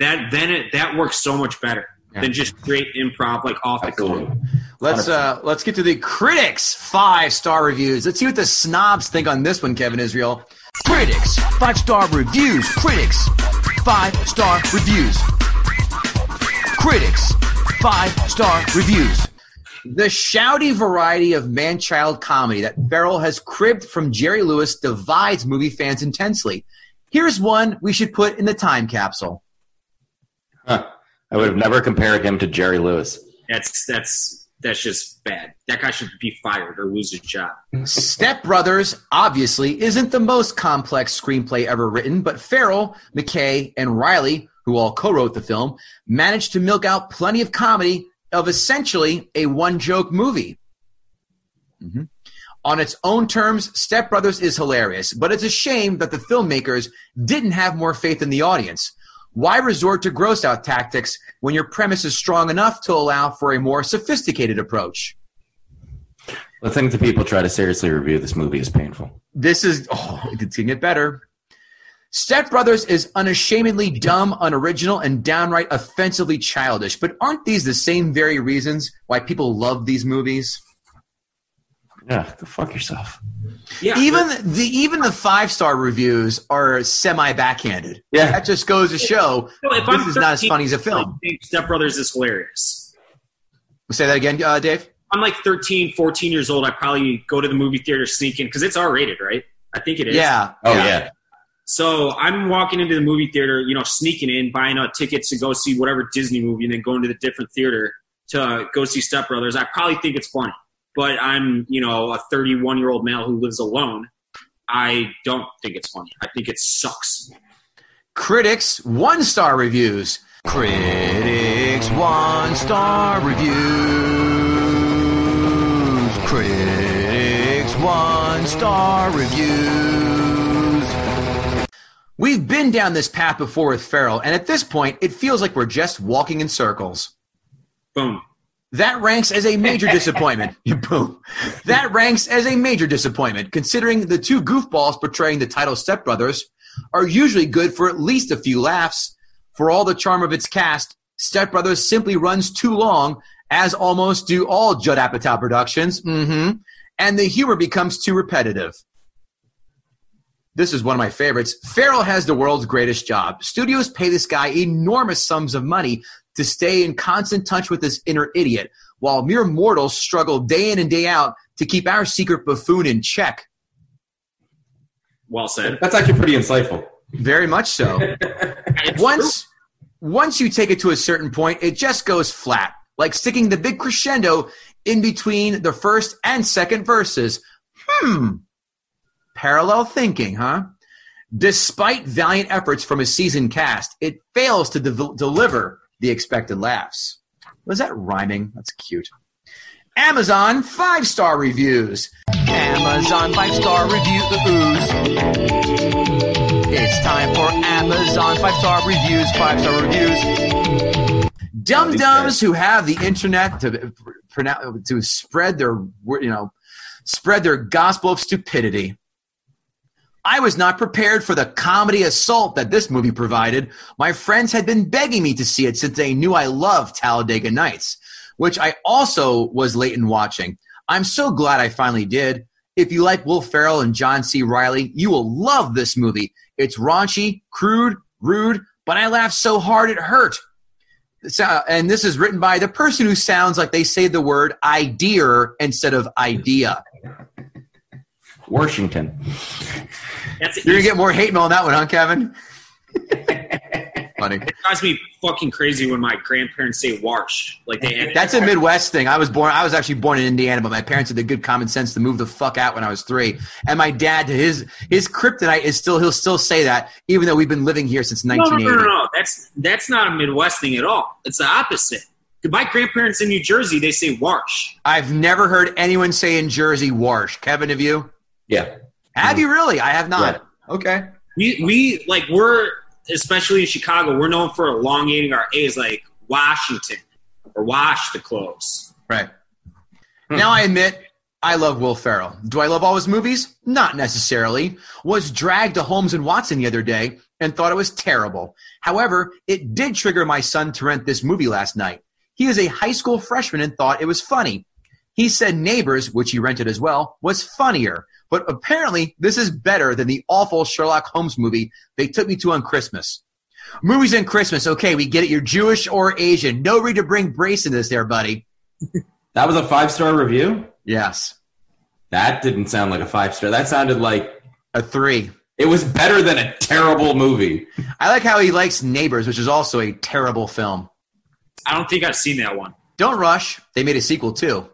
that then it that works so much better than just straight improv like off the cuff. Let's uh let's get to the critics five star reviews. Let's see what the snobs think on this one, Kevin Israel. Critics, five star reviews. Critics, five star reviews. Critics, five star reviews. The shouty variety of man-child comedy that Ferrell has cribbed from Jerry Lewis divides movie fans intensely. Here's one we should put in the time capsule. Huh. I would have never compared him to Jerry Lewis. That's that's that's just bad. That guy should be fired or lose his job. Step Brothers obviously isn't the most complex screenplay ever written, but Ferrell, McKay, and Reilly, who all co-wrote the film, managed to milk out plenty of comedy of essentially a one-joke movie. Mhm. On its own terms, Step Brothers is hilarious, but it's a shame that the filmmakers didn't have more faith in the audience. Why resort to gross out tactics when your premise is strong enough to allow for a more sophisticated approach? The thing that people try to seriously review this movie is painful. This is oh, it can get better. Step Brothers is unashamedly dumb, unoriginal, and downright offensively childish. But aren't these the same very reasons why people love these movies? Yeah, go fuck yourself. Yeah, Even the even the five star reviews are semi backhanded. Yeah. That just goes to show Well, if this I'm is not as funny as a film. Step Brothers is hilarious. Say that again, uh, Dave. I'm like 13, 14 years old. I probably go to the movie theater sneaking because it's R rated, right? I think it is. Yeah. Oh yeah. So I'm walking into the movie theater, you know, sneaking in, buying out tickets to go see whatever Disney movie, and then going to the different theater to go see Step Brothers. I probably think it's funny, but I'm, you know, a 31 year old male who lives alone. I don't think it's funny. I think it sucks. Critics one star reviews. Critics, one star reviews. Critics, one star reviews. We've been down this path before with Ferrell, and at this point, it feels like we're just walking in circles. Boom. That ranks as a major disappointment. Boom. That ranks as a major disappointment, considering the two goofballs portraying the title stepbrothers are usually good for at least a few laughs. For all the charm of its cast, Step Brothers simply runs too long, as almost do all Judd Apatow productions, hmm and the humor becomes too repetitive. This is one of my favorites. Ferrell has the world's greatest job. Studios pay this guy enormous sums of money to stay in constant touch with this inner idiot, while mere mortals struggle day in and day out to keep our secret buffoon in check. Well said. That's actually pretty insightful. Very much so. It's once once you take it to a certain point, it just goes flat, like sticking the big crescendo in between the first and second verses. Hmm. Parallel thinking, huh? Despite valiant efforts from a seasoned cast, it fails to de- deliver the expected laughs. Was that rhyming? That's cute. Amazon five star reviews. Amazon five star reviews. It's time for Amazon five star reviews. Five star reviews. Dum dums who have the internet to to spread their you know spread their gospel of stupidity. I was not prepared for the comedy assault that this movie provided. My friends had been begging me to see it since they knew I loved Talladega Nights, which I also was late in watching. I'm so glad I finally did. If you like Will Ferrell and John C. Reilly, you will love this movie. It's raunchy, crude, rude, but I laughed so hard it hurt. And this is written by the person who sounds like they say the word idea instead of idea. Washington. That's You're gonna get more hate mail on that one, huh, Kevin? Funny. It drives me fucking crazy when my grandparents say "warsh." Like they That's a Midwest thing. I was born. I was actually born in Indiana, but my parents had the good common sense to move the fuck out when I was three. And my dad, his his kryptonite is still he'll still say that, even though we've been living here since No, no, no, no, no. That's that's not a Midwest thing at all. It's the opposite. My grandparents in New Jersey, they say "warsh." I've never heard anyone say in Jersey "warsh." Kevin, have you? Yeah. Have you really? I have not. Okay. We we like we're especially in Chicago, we're known for elongating our A's like Washington or wash the clothes. Right. Hmm. Now I admit I love Will Ferrell. Do I love all his movies? Not necessarily. Was dragged to Holmes and Watson the other day and thought it was terrible. However, it did trigger my son to rent this movie last night. He is a high school freshman and thought it was funny. He said Neighbors, which he rented as well, was funnier. But apparently, this is better than the awful Sherlock Holmes movie they took me to on Christmas. Movies and Christmas. Okay, we get it. You're Jewish or Asian. No need to bring brace in this there, buddy. That was a five star review? Yes. That didn't sound like a five star. That sounded like A three. it was better than a terrible movie. I like how he likes Neighbors, which is also a terrible film. I don't think I've seen that one. Don't rush. They made a sequel too.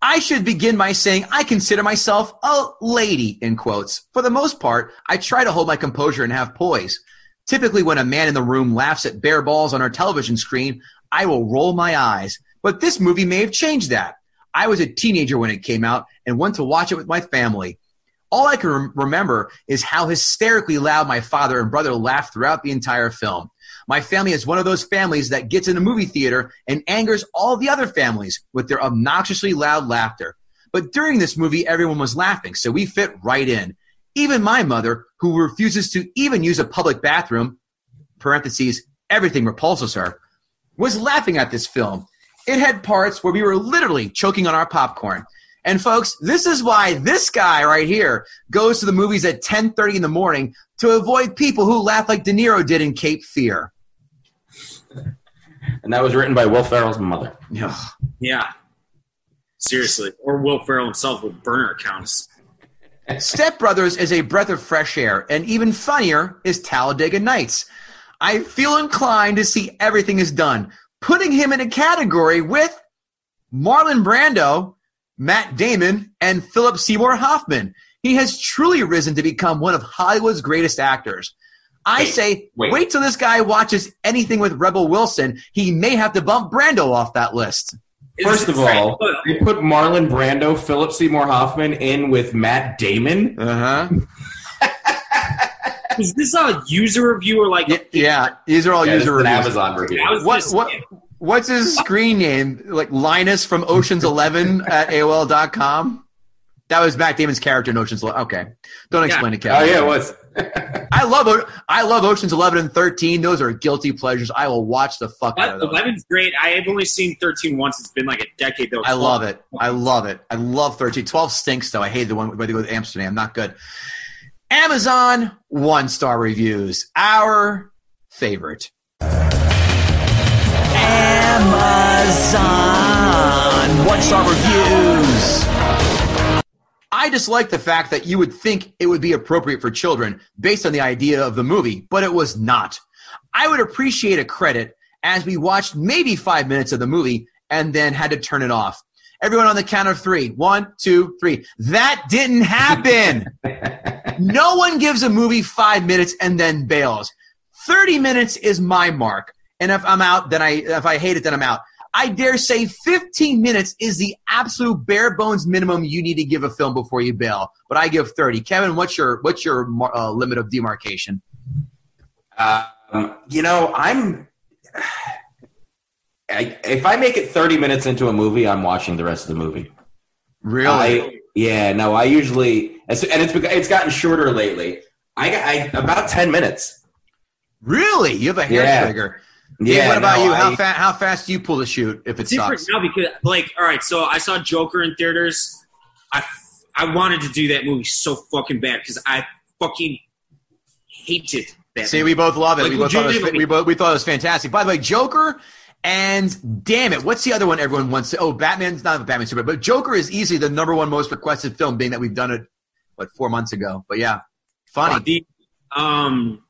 I should begin by saying I consider myself a lady, in quotes. For the most part, I try to hold my composure and have poise. Typically, when a man in the room laughs at bare balls on our television screen, I will roll my eyes. But this movie may have changed that. I was a teenager when it came out and went to watch it with my family. All I can rem- remember is how hysterically loud my father and brother laughed throughout the entire film. My family is one of those families that gets in a movie theater and angers all the other families with their obnoxiously loud laughter. But during this movie, everyone was laughing, so we fit right in. Even my mother, who refuses to even use a public bathroom, parentheses, everything repulses her, was laughing at this film. It had parts where we were literally choking on our popcorn. And folks, this is why this guy right here goes to the movies at 10:30 in the morning to avoid people who laugh like De Niro did in Cape Fear. And that was written by Will Ferrell's mother. Ugh. Yeah. Seriously. Or Will Ferrell himself with burner accounts. Step Brothers is a breath of fresh air, and even funnier is Talladega Nights. I feel inclined to see everything is done, putting him in a category with Marlon Brando, Matt Damon, and Philip Seymour Hoffman. He has truly risen to become one of Hollywood's greatest actors. I Wait, say, wait. wait till this guy watches anything with Rebel Wilson. He may have to bump Brando off that list. First of all, they put Marlon Brando, Philip Seymour Hoffman in with Matt Damon. Uh huh. is this a user review or like? Yeah, yeah, these are all Yeah, user is an reviews. Amazon review. What what what's his screen name? Like Linus from Ocean's Eleven at AOL.com? That was Matt Damon's character in Ocean's Eleven. Okay. Don't explain it, Kevin. Oh Kevin. yeah, it was. I love O- I love Ocean's Eleven and Thirteen. Those are guilty pleasures. I will watch the fuck out of those. Eleven's great. I have only seen thirteen once. It's been like a decade though. I love it. I love it. I love 13. 12 stinks though. I hate the one where they go to Amsterdam. Not good. Amazon one star reviews. Our favorite. Amazon one star reviews. I dislike the fact that you would think it would be appropriate for children based on the idea of the movie, but it was not. I would appreciate a credit as we watched maybe five minutes of the movie and then had to turn it off. Everyone on the count of three. One, two, three. That didn't happen. no one gives a movie five minutes and then bails. 30 minutes is my mark. And if I'm out, then I, if I hate it, then I'm out. I dare say 15 minutes is the absolute bare bones minimum you need to give a film before you bail. But I give 30. Kevin, what's your what's your uh, limit of demarcation? Um, you know, I'm. I, if I make it 30 minutes into a movie, I'm watching the rest of the movie. Really? I, yeah, no, I usually, and it's it's gotten shorter lately. I, I about 10 minutes. really? You have a hair Yeah. trigger. Dave, Yeah, what about no, you? How, I- fa- how fast do you pull the shoot if it It's different sucks? now because, like, all right, so I saw Joker in theaters. I I wanted to do that movie so fucking bad because I fucking hated that. See, movie. we both love it. Like, we, both thought it was, we, both, we thought it was fantastic. By the way, Joker and damn it, what's the other one everyone wants to? Oh, Batman's not a Batman super, but Joker is easily the number one most requested film, being that we've done it what four months ago. But yeah, funny. The, um,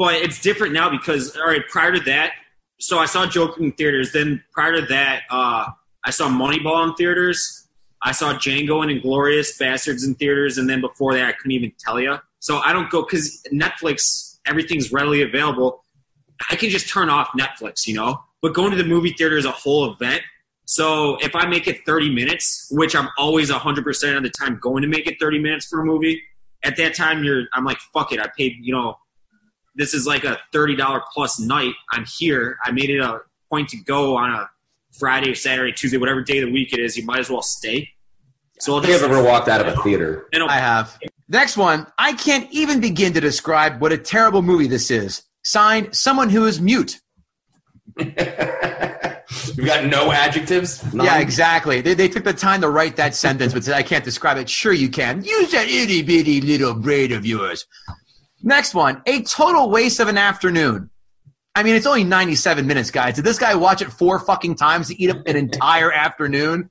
but it's different now because all right, prior to that, so I saw Joker in theaters. Then prior to that, uh, I saw Moneyball in theaters. I saw Django and Inglourious Basterds in theaters, and then before that, I couldn't even tell you. So I don't go because Netflix, everything's readily available. I can just turn off Netflix, you know. But going to the movie theater is a whole event. So if I make it 30 minutes, which I'm always 100% of the time going to make it 30 minutes for a movie, at that time you're I'm like fuck it I paid you know this is like a thirty dollar plus night I'm here I made it a point to go on a Friday Saturday Tuesday whatever day of the week it is you might as well stay so I'll Have you just ever walked out of a theater? I'll- have. Next one. I can't even begin to describe what a terrible movie this is. Signed, someone who is mute. You've got no adjectives? None? Yeah, exactly. They, they took the time to write that sentence, but said, I can't describe it. Sure, you can. Use that itty bitty little braid of yours. Next one. A total waste of an afternoon. I mean, it's only 97 minutes, guys. Did this guy watch it four fucking times to eat up an entire afternoon?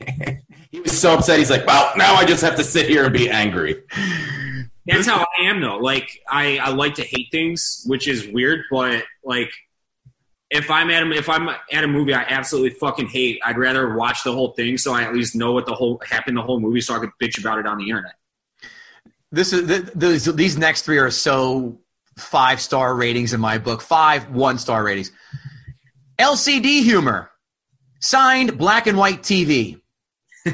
He was so upset. He's like, well, now I just have to sit here and be angry. that's how I am though like I I like to hate things which is weird but like if I'm at a, if I'm at a movie I absolutely fucking hate I'd rather watch the whole thing so I at least know what the whole happened the whole movie so I could bitch about it on the internet This is th- these, these next three are so five star ratings in my book. Five one star ratings. LCD humor. Signed black and white TV.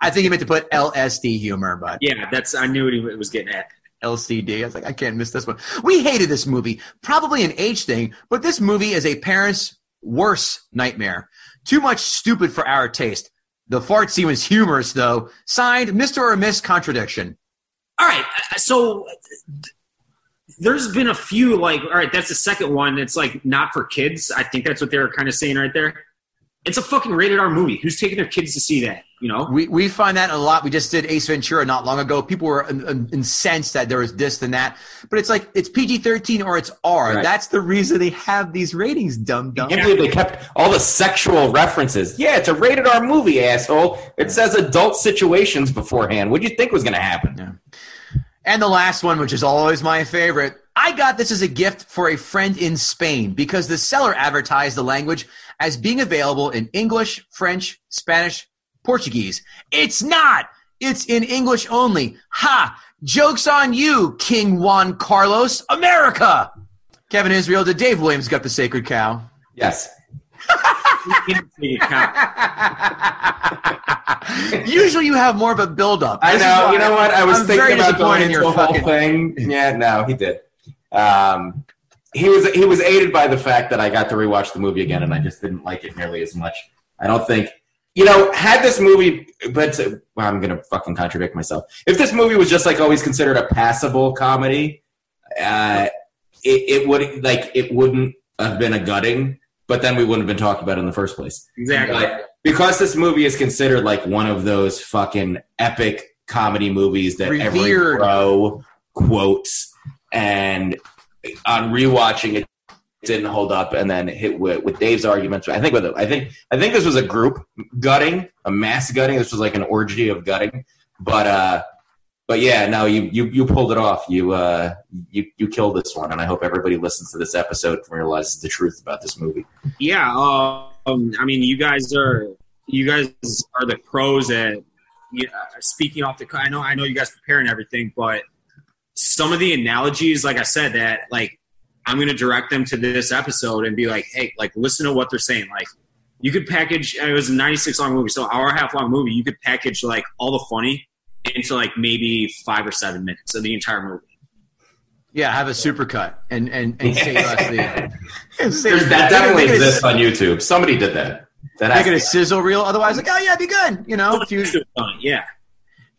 I think he meant to put LSD humor, but yeah that's I knew what he was getting at LCD. I was like, I can't miss this one. We hated this movie. Probably an age thing, but this movie is a parent's worst nightmare. Too much stupid for our taste. The fart scene was humorous, though. Signed, Mr. or Miss Contradiction. All right, uh, so there's been a few like, all right, that's the second one. It's like not for kids. I think that's what they were kind of saying right there. It's a fucking rated R movie. Who's taking their kids to see that? You know, We, we find that a lot. We just did Ace Ventura not long ago. People were in- in- incensed that there was this and that. But it's like, it's PG 13 or it's R. Right. That's the reason they have these ratings, dumb dumb. I can't believe they kept all the sexual references. Yeah, it's a rated R movie, asshole. It says adult situations beforehand. What do you think was going to happen? And the last one, which is always my favorite. I got this as a gift for a friend in Spain because the seller advertised the language as being available in English, French, Spanish, Portuguese. It's not. It's in English only. Ha! Joke's on you, King Juan Carlos, America! Kevin Israel, did Dave Williams got the sacred cow? Yes. Usually you have more of a build-up. I know. You know what? I was I'm thinking about going into the whole fucking- thing. Yeah, no, he did. Um, he was he was aided by the fact that I got to rewatch the movie again, and I just didn't like it nearly as much. I don't think you know had this movie, but well, I'm gonna fucking contradict myself. If this movie was just like always considered a passable comedy, uh, it, it would like it wouldn't have been a gutting, but then we wouldn't have been talking about it in the first place. exactly. But because this movie is considered like one of those fucking epic comedy movies that every Revered. pro quotes, and on rewatching it didn't hold up, and then hit with, with Dave's arguments. I think with I think I think this was a group gutting, a mass gutting. This was like an orgy of gutting, but uh, but yeah, no, you you you pulled it off. You uh, you you killed this one, and I hope everybody listens to this episode and realizes the truth about this movie. Yeah, um, I mean, you guys are you guys are the pros at speaking off the. I know, I know, you guys prepare and everything, but some of the analogies, like I said, that like I'm going to direct them to this episode and be like, hey, like listen to what they're saying. Like you could package. It was a 96 long movie, so hour and a half long movie. You could package like all the funny into like maybe five or seven minutes of the entire movie. Yeah, have a supercut and and and save us the. There's, that definitely Make it exists on YouTube. Somebody did that. That has Make it a sizzle reel. Otherwise, like, oh yeah, it'd be good. You know, a few, Yeah,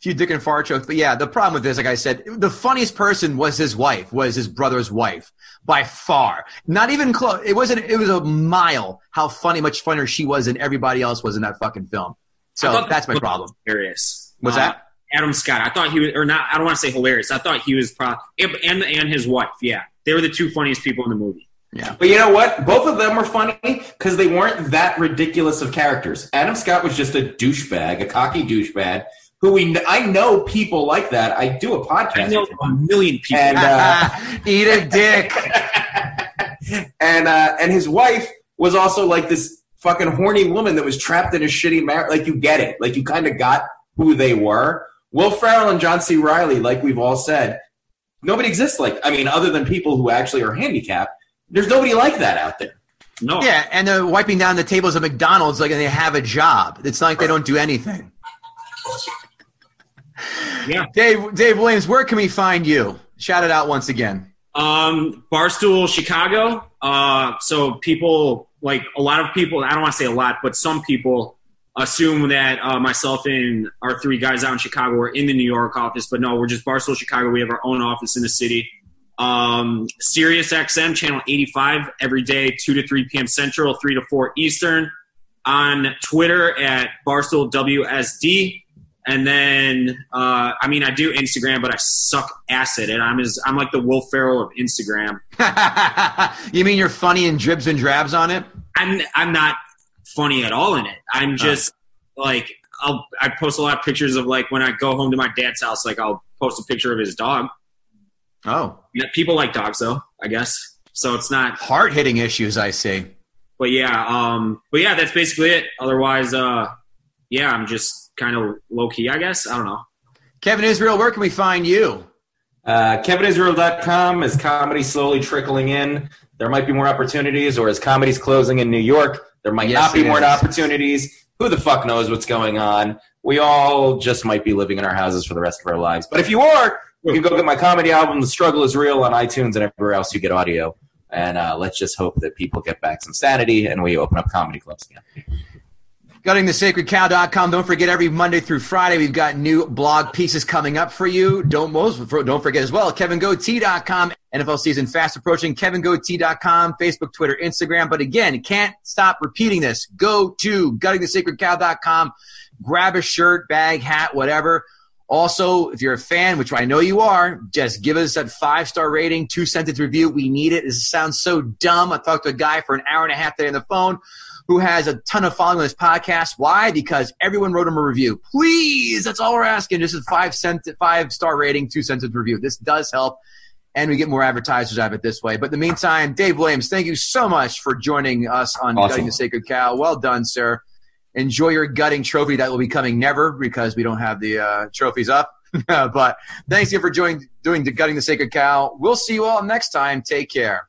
few dick and fart jokes. But yeah, the problem with this, like I said, the funniest person was his wife, was his brother's wife by far. Not even close. It wasn't. It was a mile how funny, much funnier she was than everybody else was in that fucking film. So that's my problem. Hilarious. What's Uh, that? Adam Scott. I thought he was, or not. I don't want to say hilarious. I thought he was pro and and his wife. Yeah, they were the two funniest people in the movie. Yeah. But you know what? Both of them were funny because they weren't that ridiculous of characters. Adam Scott was just a douchebag, a cocky douchebag. Who we I know people like that. I do a podcast, I know a million people. and uh, Eat a dick. and uh, and his wife was also like this fucking horny woman that was trapped in a shitty marriage. Like you get it. Like you kind of got who they were. Will Ferrell and John C. Reilly, like we've all said, nobody exists like. I mean, other than people who actually are handicapped, there's nobody like that out there. no, Yeah, and they're wiping down the tables at McDonald's like they have a job. It's not like they don't do anything. Yeah. Dave, Dave Williams, where can we find you? Shout it out once again. Um, Barstool Chicago. Uh, so people like a lot of people. I don't want to say a lot, but some people assume that uh, myself and our three guys out in Chicago are in the New York office, but no, we're just Barstool Chicago. We have our own office in the city. Um, Sirius XM channel 85 every day, 2 to 3 p.m. Central, 3 to 4 Eastern. On Twitter at Barstool WSD. And then, uh, I mean, I do Instagram, but I suck ass at it. I'm as I'm like the Will Ferrell of Instagram. you mean you're funny and dribs and drabs on it? I'm I'm not funny at all in it. I'm just like I'll I post a lot of pictures of like when I go home to my dad's house. Like I'll post a picture of his dog. Oh, Yeah, people like dogs though, I guess. So it's not. hard hitting issues, I see. But yeah, um, but yeah, that's basically it. Otherwise, uh, yeah, I'm just kind of low key, I guess. I don't know. Kevin Israel, where can we find you? Uh, KevinIsrael.com is comedy slowly trickling in. There might be more opportunities, or as comedy's closing in New York, there might Yes, not be more is. opportunities. Who the fuck knows what's going on? We all just might be living in our houses for the rest of our lives. But if you are, you can go get my comedy album, The Struggle is Real, on iTunes and everywhere else you get audio. And uh, let's just hope that people get back some sanity and we open up comedy clubs again. GuttingTheSacredCow.com. Don't forget every Monday through Friday we've got new blog pieces coming up for you. Don't don't forget as well KevinGoatee.com. NFL season fast approaching. KevinGoatee.com. Facebook, Twitter, Instagram. But again, can't stop repeating this. Go to GuttingTheSacredCow.com. Grab a shirt, bag, hat, whatever. Also, if you're a fan, which I know you are, just give us that five star rating, two sentence review. We need it. This sounds so dumb. I talked to a guy for an hour and a half today on the phone who has a ton of following on this podcast. Why? Because everyone wrote him a review. Please, that's all we're asking. Just a five cent, five star rating, two sentence review. This does help, and we get more advertisers out of it this way. But in the meantime, Dave Williams, thank you so much for joining us on Awesome. Gutting the Sacred Cow. Well done, sir. Enjoy your gutting trophy that will be coming never because we don't have the uh, trophies up. but thanks again for joining doing the Gutting the Sacred Cow. We'll see you all next time. Take care.